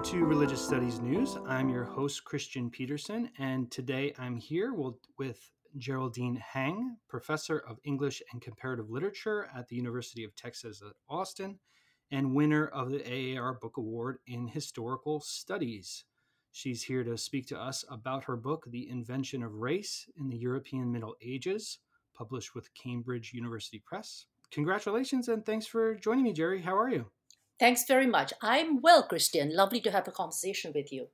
Welcome to Religious Studies News. I'm your host, Kristian Petersen, and today I'm here with Geraldine Heng, professor of English and Comparative Literature at the University of Texas at Austin, and winner of the AAR Book Award in Historical Studies. She's here to speak to us about her book, The Invention of Race in the European Middle Ages, published with Cambridge University Press. Congratulations and thanks for joining me, Jerry. How are you? Thanks very much. I'm well, Kristian. Lovely to have a conversation with you.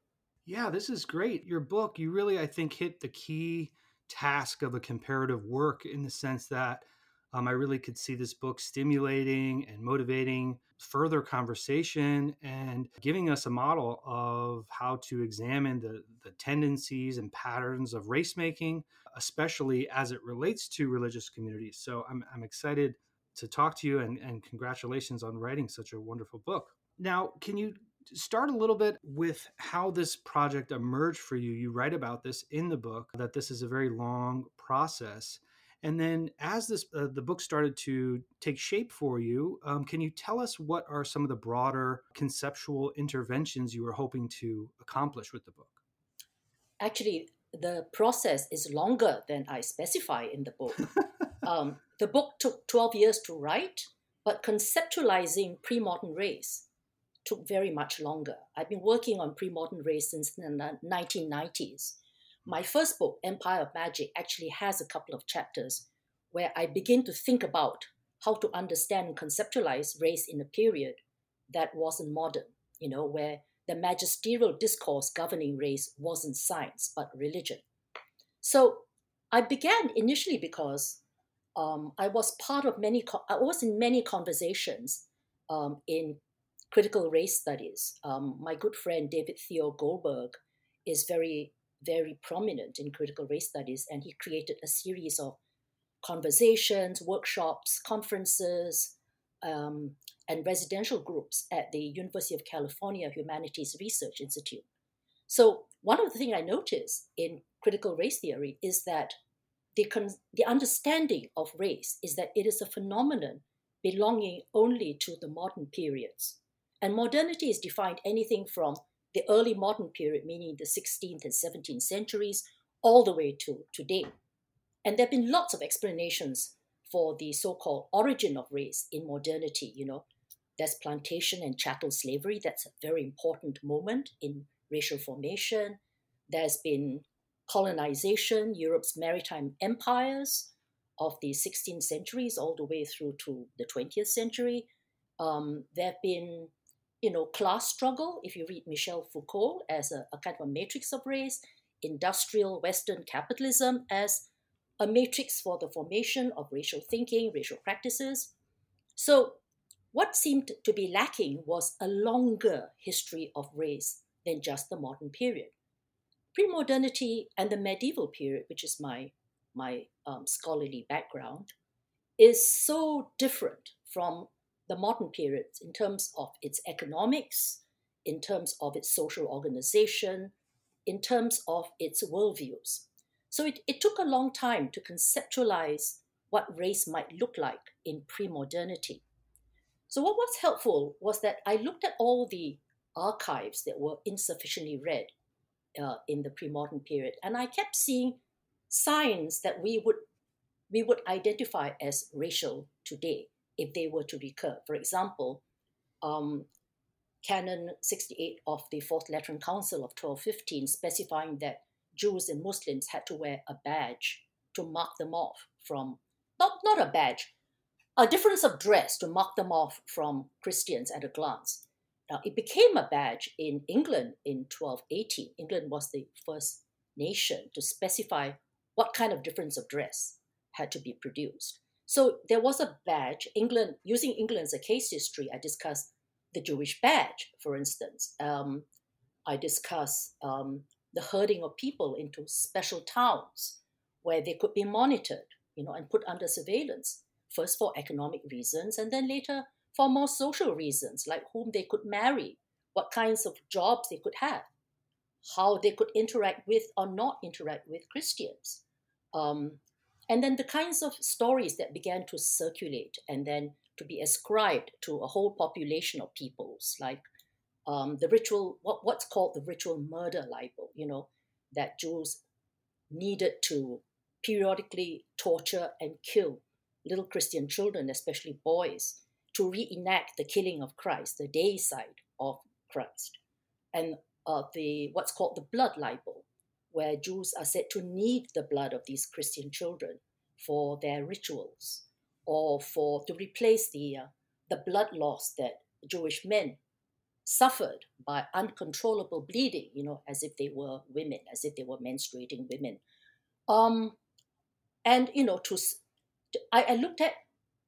Yeah, this is great. Your book, you really, I think, hit the key task of a comparative work in the sense that um, I really could see this book stimulating and motivating further conversation and giving us a model of how to examine the, the tendencies and patterns of race making, especially as it relates to religious communities. So I'm, I'm excited to talk to you and, and congratulations on writing such a wonderful book. Now, can you start a little bit with how this project emerged for you? You write about this in the book that this is a very long process. And then, as this uh, the book started to take shape for you, um, can you tell us what are some of the broader conceptual interventions you were hoping to accomplish with the book? Actually, the process is longer than I specify in the book. Um, the book took 12 years to write, but conceptualizing pre modern race took very much longer. I've been working on pre modern race since the 1990s. My first book, Empire of Magic, actually has a couple of chapters where I begin to think about how to understand and conceptualize race in a period that wasn't modern, you know, where the magisterial discourse governing race wasn't science but religion. So I began initially because um, I was part of many, I was in many conversations um, in critical race studies. Um, my good friend David Theo Goldberg is very, very prominent in critical race studies, and he created a series of conversations, workshops, conferences, um, and residential groups at the University of California Humanities Research Institute. So, one of the things I noticed in critical race theory is that the, con- the understanding of race is that it is a phenomenon belonging only to the modern periods. And modernity is defined anything from the early modern period, meaning the 16th and 17th centuries, all the way to today. And there have been lots of explanations for the so called origin of race in modernity. You know, there's plantation and chattel slavery, that's a very important moment in racial formation. There's been colonization, Europe's maritime empires of the 16th centuries all the way through to the 20th century. Um, there have been, you know, class struggle, if you read Michel Foucault as a, a kind of a matrix of race, industrial Western capitalism as a matrix for the formation of racial thinking, racial practices. So, what seemed to be lacking was a longer history of race than just the modern period pre-modernity and the medieval period, which is my my um, scholarly background, is so different from the modern period in terms of its economics, in terms of its social organization, in terms of its worldviews. So it, it took a long time to conceptualize what race might look like in pre modernity. So, what was helpful was that I looked at all the archives that were insufficiently read uh, in the pre-modern period, and I kept seeing signs that we would we would identify as racial today if they were to recur. For example, um, Canon 68 of the Fourth Lateran Council of 1215 specifying that Jews and Muslims had to wear a badge to mark them off from not not a badge, a difference of dress to mark them off from Christians at a glance. Now, it became a badge in England in 1280. England was the first nation to specify what kind of difference of dress had to be produced. So there was a badge. England, using England as a case history, I discussed the Jewish badge, for instance. Um, I discuss um, the herding of people into special towns where they could be monitored, you know, and put under surveillance, first for economic reasons, and then later for more social reasons, like whom they could marry, what kinds of jobs they could have, how they could interact with or not interact with Christians. Um, and then the kinds of stories that began to circulate and then to be ascribed to a whole population of peoples, like um, the ritual, what, what's called the ritual murder libel, you know, that Jews needed to periodically torture and kill little Christian children, especially boys, to reenact the killing of Christ, the deicide of Christ, and uh, the what's called the blood libel, where Jews are said to need the blood of these Christian children for their rituals or for to replace the uh, the blood loss that Jewish men suffered by uncontrollable bleeding, you know, as if they were women, as if they were menstruating women. Um, and you know, to I, I looked at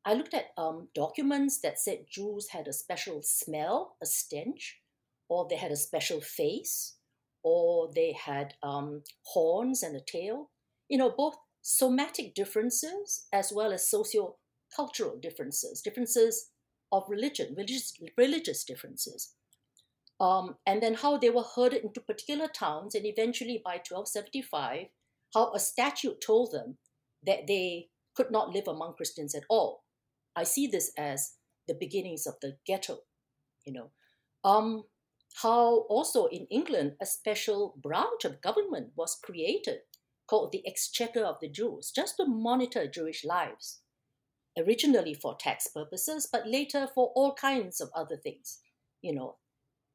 I looked at um, documents that said Jews had a special smell, a stench, or they had a special face, or they had um, horns and a tail. You know, both somatic differences as well as socio-cultural differences, differences of religion, religious, religious differences. Um, and then how they were herded into particular towns, and eventually by 1275, how a statute told them that they could not live among Christians at all. I see this as the beginnings of the ghetto, you know. Um, how also in England a special branch of government was created called the Exchequer of the Jews, just to monitor Jewish lives, originally for tax purposes, but later for all kinds of other things, you know,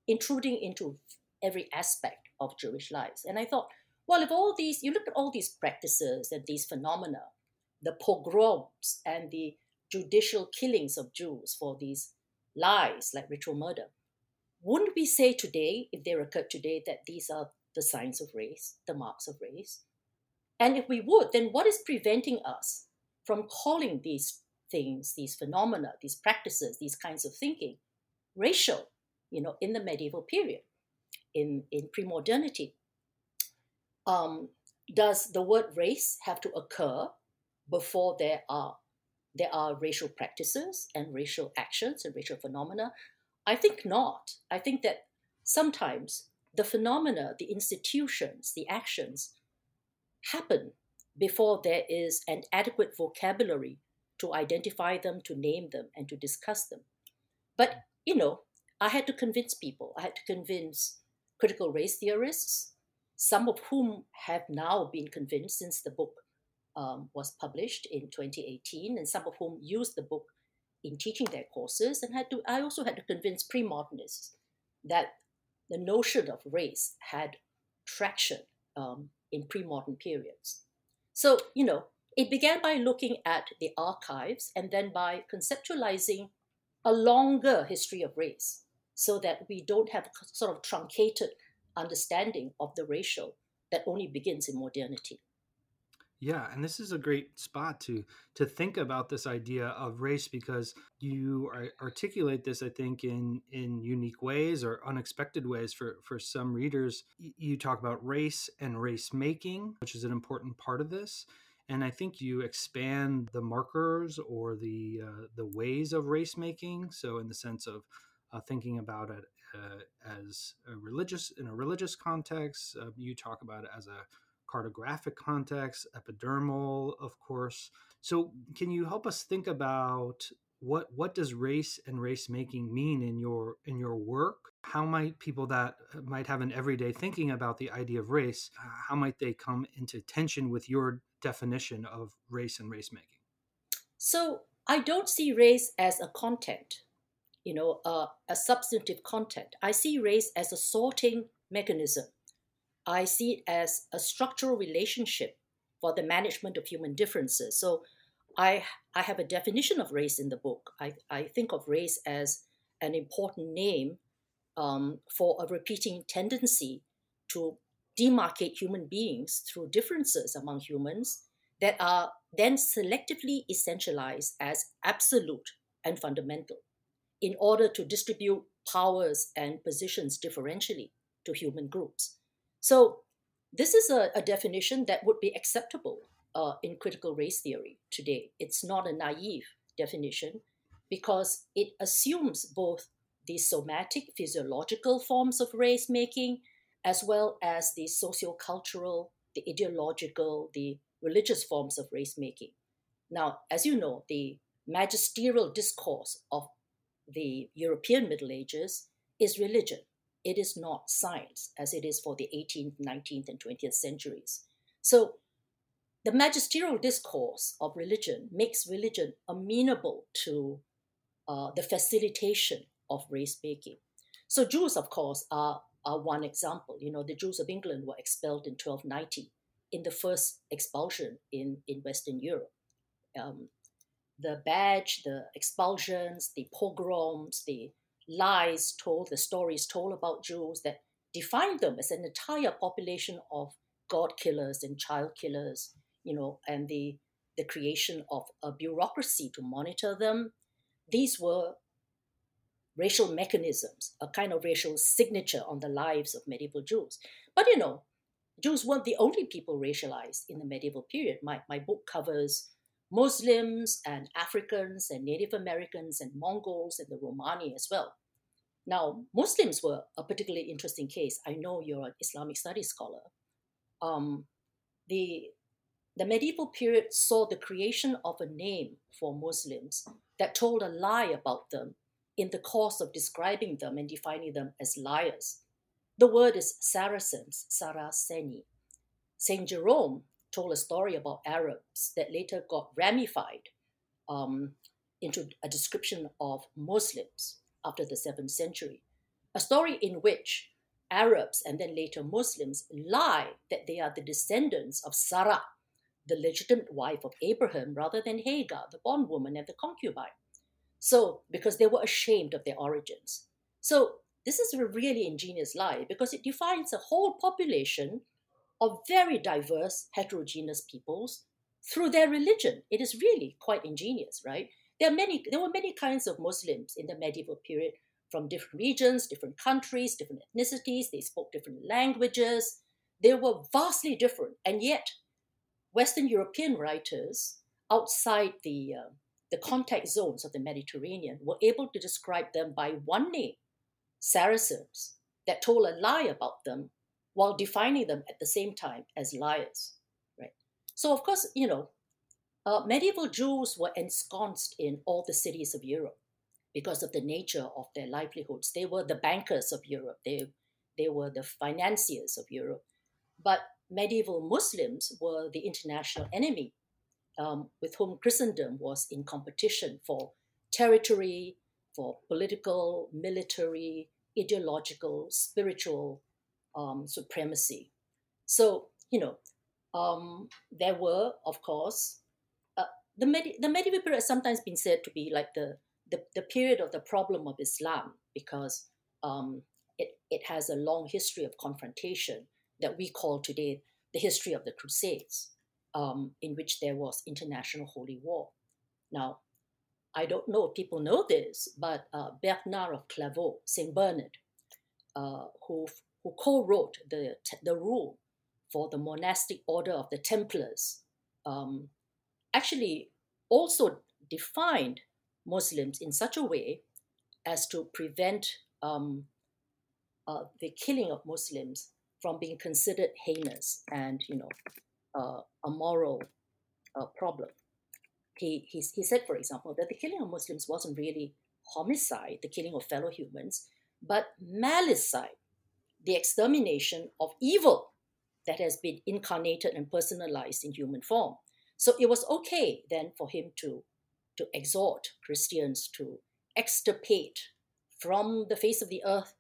intruding into every aspect of Jewish lives. And I thought, well, if all these, you look at all these practices and these phenomena, the pogroms and the judicial killings of Jews for these lies like ritual murder, wouldn't we say today, if they occurred today, that these are the signs of race, the marks of race? And if we would, then what is preventing us from calling these things, these phenomena, these practices, these kinds of thinking, racial, you know, in the medieval period, in, in pre-modernity? Um, does the word race have to occur before there are there are racial practices and racial actions and racial phenomena? I think not. I think that sometimes the phenomena, the institutions, the actions happen before there is an adequate vocabulary to identify them, to name them, and to discuss them. But, you know, I had to convince people, I had to convince critical race theorists, some of whom have now been convinced since the book um, was published in 2018, and some of whom used the book in teaching their courses. And had to, I also had to convince pre-modernists that the notion of race had traction um, in pre-modern periods. So, you know, it began by looking at the archives and then by conceptualizing a longer history of race so that we don't have a sort of truncated understanding of the racial that only begins in modernity. Yeah, and this is a great spot to to think about this idea of race because you articulate this, I think, in in unique ways or unexpected ways for for some readers. You talk about race and race making, which is an important part of this, and I think you expand the markers or the uh, the ways of race making. So, in the sense of uh, thinking about it uh, as a religious in a religious context, uh, you talk about it as a cartographic context, epidermal, of course. So, can you help us think about what what does race and race making mean in your in your work? How might people that might have an everyday thinking about the idea of race, how might they come into tension with your definition of race and race making? So, I don't see race as a content, you know, uh, a substantive content. I see race as a sorting mechanism I see it as a structural relationship for the management of human differences. So I, I have a definition of race in the book. I, I think of race as an important name um, for a repeating tendency to demarcate human beings through differences among humans that are then selectively essentialized as absolute and fundamental in order to distribute powers and positions differentially to human groups. So this is a, a definition that would be acceptable uh, in critical race theory today. It's not a naive definition because it assumes both the somatic, physiological forms of race making, as well as the sociocultural, the ideological, the religious forms of race making. Now, as you know, the magisterial discourse of the European Middle Ages is religion. It is not science as it is for the 18th, 19th, and 20th centuries. So the magisterial discourse of religion makes religion amenable to uh, the facilitation of race making. So Jews, of course, are, are one example. You know, the Jews of England were expelled in 1290 in the first expulsion in, in Western Europe. Um, the badge, the expulsions, the pogroms, the lies told, the stories told about Jews that defined them as an entire population of God killers and child killers, you know, and the the creation of a bureaucracy to monitor them. These were racial mechanisms, a kind of racial signature on the lives of medieval Jews. But you know, Jews weren't the only people racialized in the medieval period. My, my book covers Muslims and Africans and Native Americans and Mongols and the Romani as well. Now, Muslims were a particularly interesting case. I know you're an Islamic studies scholar. Um, the, the medieval period saw the creation of a name for Muslims that told a lie about them in the course of describing them and defining them as liars. The word is Saracens, Saraceni. St. Jerome told a story about Arabs that later got ramified um, into a description of Muslims after the 7th century. A story in which Arabs and then later Muslims lie that they are the descendants of Sarah, the legitimate wife of Abraham, rather than Hagar, the bondwoman and the concubine. So, because they were ashamed of their origins. So, this is a really ingenious lie because it defines a whole population of very diverse, heterogeneous peoples through their religion. It is really quite ingenious, right? There are many. There were many kinds of Muslims in the medieval period, from different regions, different countries, different ethnicities. They spoke different languages. They were vastly different, and yet, Western European writers outside the uh, the contact zones of the Mediterranean were able to describe them by one name, Saracens, that told a lie about them while defining them at the same time as liars. Right. So of course, you know, uh, medieval Jews were ensconced in all the cities of Europe because of the nature of their livelihoods. They were the bankers of Europe. They they were the financiers of Europe. But medieval Muslims were the international enemy um, with whom Christendom was in competition for territory, for political, military, ideological, spiritual um, supremacy. So, you know, um, there were, of course, uh, the, med- the medieval period has sometimes been said to be like the, the, the period of the problem of Islam because um, it, it has a long history of confrontation that we call today the history of the Crusades um, in which there was international holy war. Now, I don't know if people know this, but uh, Bernard of Clairvaux, Saint Bernard, uh, who who co-wrote the the rule for the monastic order of the Templars, um, actually also defined Muslims in such a way as to prevent um, uh, the killing of Muslims from being considered heinous and you know uh, a moral uh, problem. He, he, he said, for example, that the killing of Muslims wasn't really homicide, the killing of fellow humans, but malicide, the extermination of evil that has been incarnated and personalized in human form. So it was okay then for him to, to exhort Christians to extirpate from the face of the earth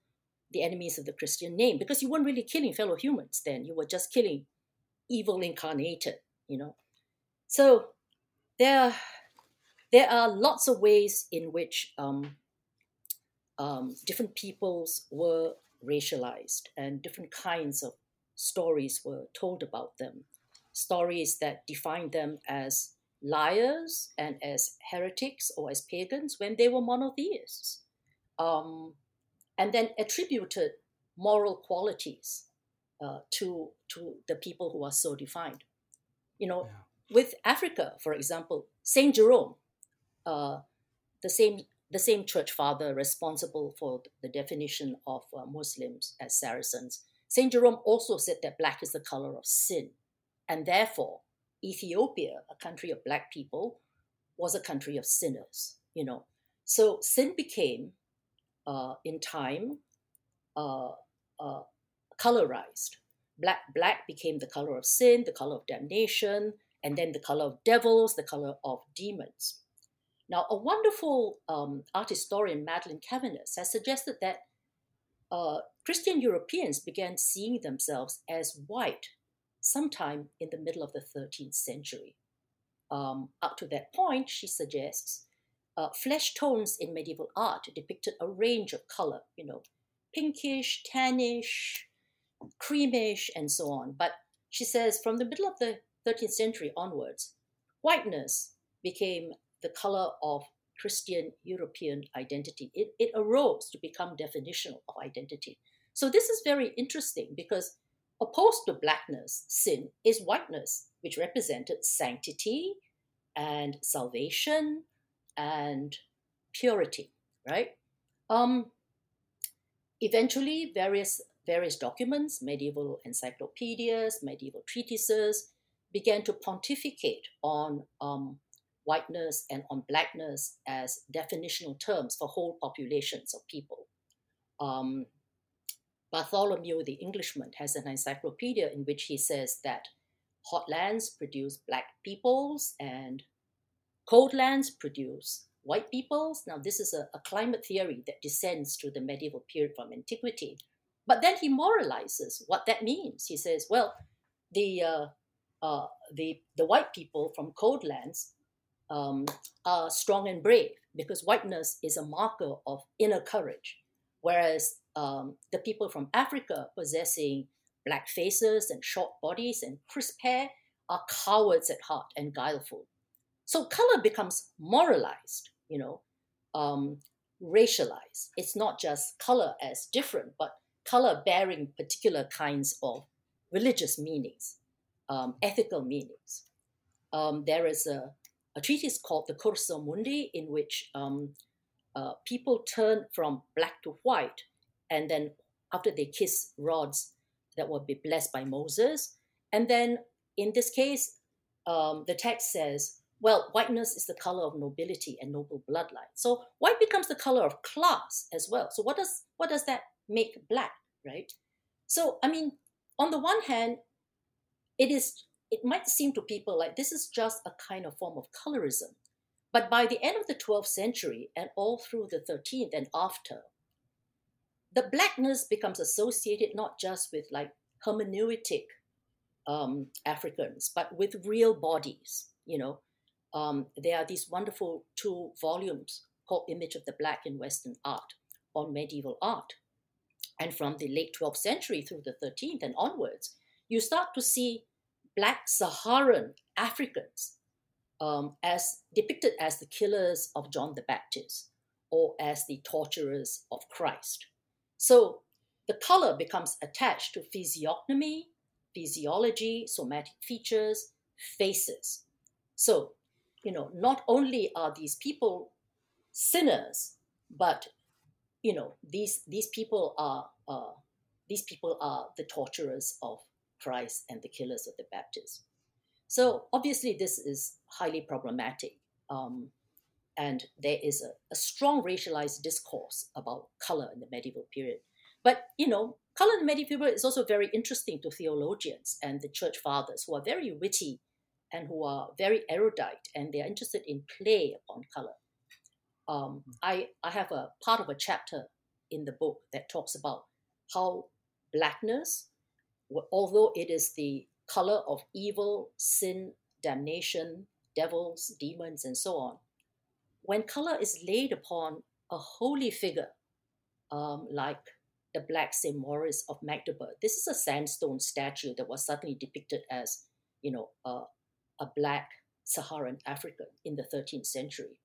the enemies of the Christian name, because you weren't really killing fellow humans then, you were just killing evil incarnated, you know. So there, there are lots of ways in which um, um, different peoples were racialized and different kinds of stories were told about them. Stories that defined them as liars and as heretics or as pagans when they were monotheists, um, and then attributed moral qualities uh, to to the people who are so defined. You know, yeah. with Africa, for example, Saint Jerome, uh, the same the same church father responsible for the definition of uh, Muslims as Saracens. Saint Jerome also said that black is the color of sin, and therefore Ethiopia, a country of black people, was a country of sinners. You know, so sin became, uh, in time, uh, uh, colorized. Black, black became the color of sin, the color of damnation, and then the color of devils, the color of demons. Now, a wonderful um, art historian, Madeline Caviness, has suggested that uh, Christian Europeans began seeing themselves as white sometime in the middle of the 13th century. Um, up to that point, she suggests, uh, flesh tones in medieval art depicted a range of color, you know, pinkish, tannish, creamish, and so on. But she says from the middle of the 13th century onwards, whiteness became the color of Christian European identity. It, it arose to become definitional of identity. So this is very interesting because opposed to blackness, sin is whiteness, which represented sanctity and salvation and purity, right? Um, eventually, various various documents, medieval encyclopedias, medieval treatises, began to pontificate on um, whiteness and on blackness as definitional terms for whole populations of people. Um, Bartholomew the Englishman has an encyclopedia in which he says that hot lands produce black peoples and cold lands produce white peoples. Now, this is a, a climate theory that descends to the medieval period from antiquity. But then he moralizes what that means. He says, well, the, uh, uh, the, the white people from cold lands um, are strong and brave because whiteness is a marker of inner courage, whereas um, the people from Africa possessing black faces and short bodies and crisp hair are cowards at heart and guileful. So color becomes moralized, you know, um, racialized. It's not just color as different, but color bearing particular kinds of religious meanings, um, ethical meanings. Um, there is a a treatise called the Cursor Mundi, in which um, uh, people turn from black to white, and then after they kiss rods that will be blessed by Moses, and then in this case, um, the text says, well, whiteness is the color of nobility and noble bloodline. So white becomes the color of class as well. So what does what does that make black, right? So I mean, on the one hand, it is it might seem to people like this is just a kind of form of colorism. But by the end of the 12th century and all through the 13th and after, the blackness becomes associated not just with like hermeneutic um, Africans, but with real bodies. You know, um, there are these wonderful two volumes called Image of the Black in Western Art on medieval art. And from the late 12th century through the 13th and onwards, you start to see black Saharan Africans um, as depicted as the killers of John the Baptist or as the torturers of Christ. So the color becomes attached to physiognomy, physiology, somatic features, faces. So, you know, not only are these people sinners, but you know, these these people are uh, these people are the torturers of Christ and the killers of the Baptists. So obviously, this is highly problematic. Um, and there is a, a, strong racialized discourse about color in the medieval period. But, you know, color in the medieval period is also very interesting to theologians and the church fathers who are very witty and who are very erudite and they are interested in play upon color. Um, I, I have a part of a chapter in the book that talks about how blackness although it is the color of evil, sin, damnation, devils, demons, and so on, when color is laid upon a holy figure, um, like the Black St. Maurice of Magdeburg, this is a sandstone statue that was suddenly depicted as, you know, a, a black Saharan African in the 13th century.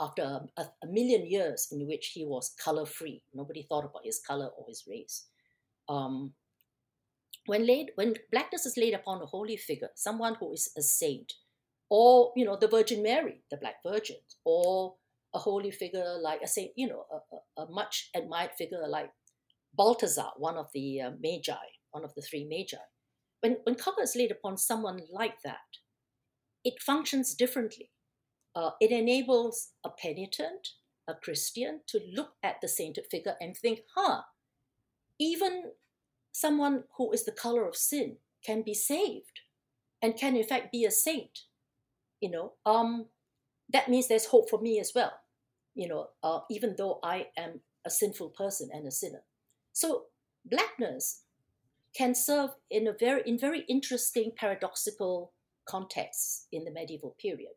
After a, a million years in which he was color free, nobody thought about his color or his race. Um, when laid when blackness is laid upon a holy figure, someone who is a saint, or you know the Virgin Mary, the Black Virgin, or a holy figure like a saint, you know, a, a, a much admired figure like Balthasar, one of the uh, magi, one of the three magi. When when color is laid upon someone like that, it functions differently. Uh, it enables a penitent, a Christian, to look at the sainted figure and think, huh, even someone who is the color of sin can be saved and can in fact be a saint you know? Um that means there's hope for me as well you know uh, even though i am a sinful person and a sinner. So blackness can serve in a very in very interesting paradoxical contexts in the medieval period.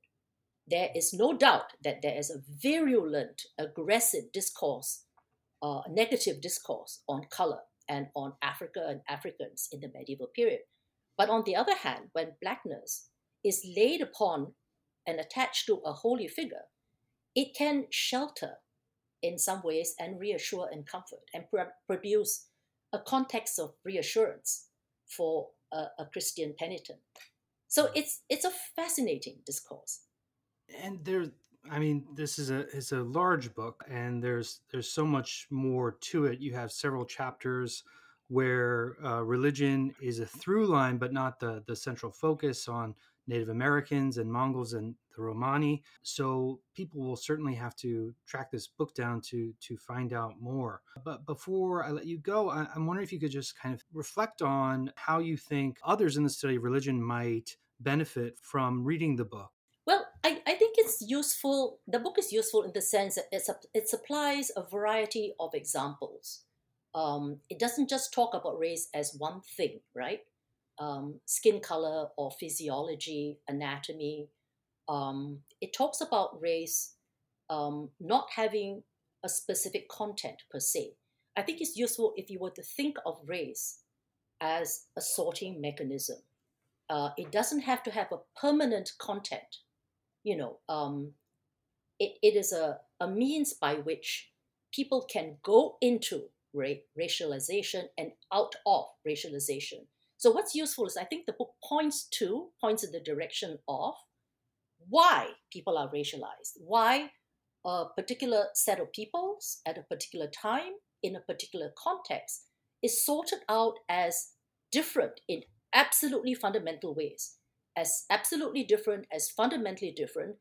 There is no doubt that there is a virulent aggressive discourse uh, negative discourse on color and on africa and africans in the medieval period but on the other hand when blackness is laid upon and attached to a holy figure, it can shelter in some ways and reassure and comfort and produce a context of reassurance for a, a Christian penitent. So it's it's a fascinating discourse. And there, I mean, this is a is a large book, and there's there's so much more to it. You have several chapters where uh, religion is a through line, but not the the central focus on Native Americans and Mongols and the Romani. So people will certainly have to track this book down to to find out more. But before I let you go, I, I'm wondering if you could just kind of reflect on how you think others in the study of religion might benefit from reading the book. Well, I, I think it's useful. The book is useful in the sense that it supplies a variety of examples. Um, it doesn't just talk about race as one thing, right? um, skin color or physiology, anatomy. Um, it talks about race um, not having a specific content per se. I think it's useful if you were to think of race as a sorting mechanism. Uh, it doesn't have to have a permanent content. You know, um, it, it is a, a means by which people can go into ra- racialization and out of racialization. So what's useful is I think the book points to, points in the direction of why people are racialized, why a particular set of peoples at a particular time in a particular context is sorted out as different in absolutely fundamental ways, as absolutely different, as fundamentally different,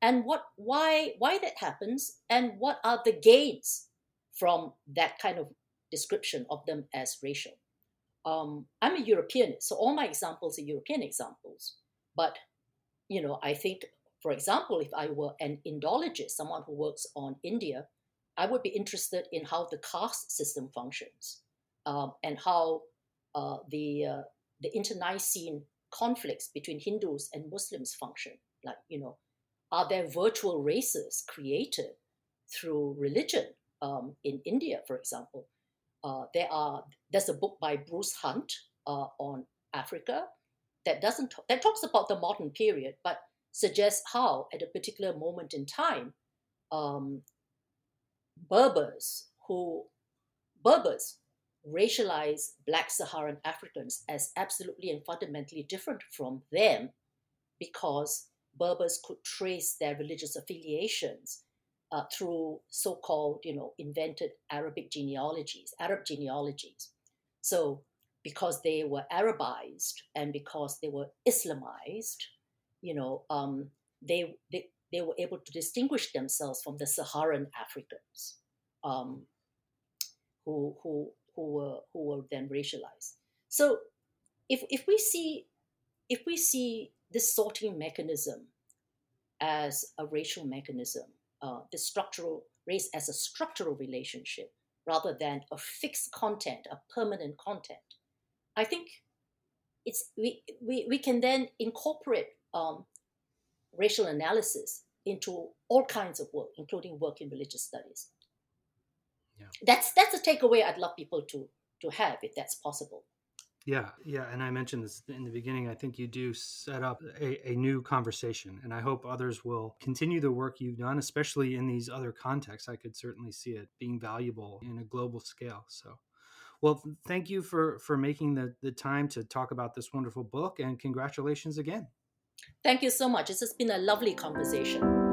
and what why why that happens and what are the gains from that kind of description of them as racial um, I'm a European, so all my examples are European examples. But, you know, I think, for example, if I were an Indologist, someone who works on India, I would be interested in how the caste system functions um, and how uh, the, uh, the internecine conflicts between Hindus and Muslims function. Like, you know, are there virtual races created through religion um, in India, for example? Uh, there are there's a book by Bruce Hunt uh, on Africa that doesn't that talks about the modern period, but suggests how at a particular moment in time, um, Berbers who Berbers racialize Black Saharan Africans as absolutely and fundamentally different from them because Berbers could trace their religious affiliations uh, through so-called, you know, invented Arabic genealogies, Arab genealogies. So because they were Arabized and because they were Islamized, you know, um, they, they they were able to distinguish themselves from the Saharan Africans, um, who who who were who were then racialized. So, if if we see if we see this sorting mechanism as a racial mechanism, uh, the structural race as a structural relationship rather than a fixed content, a permanent content. I think it's we we, we can then incorporate um, racial analysis into all kinds of work, including work in religious studies. Yeah. That's that's a takeaway I'd love people to to have if that's possible. Yeah, yeah, and I mentioned this in the beginning. I think you do set up a, a, new conversation, and I hope others will continue the work you've done, especially in these other contexts. I could certainly see it being valuable in a global scale. So, well, thank you for for making the the time to talk about this wonderful book, and congratulations again. Thank you so much. This has been a lovely conversation.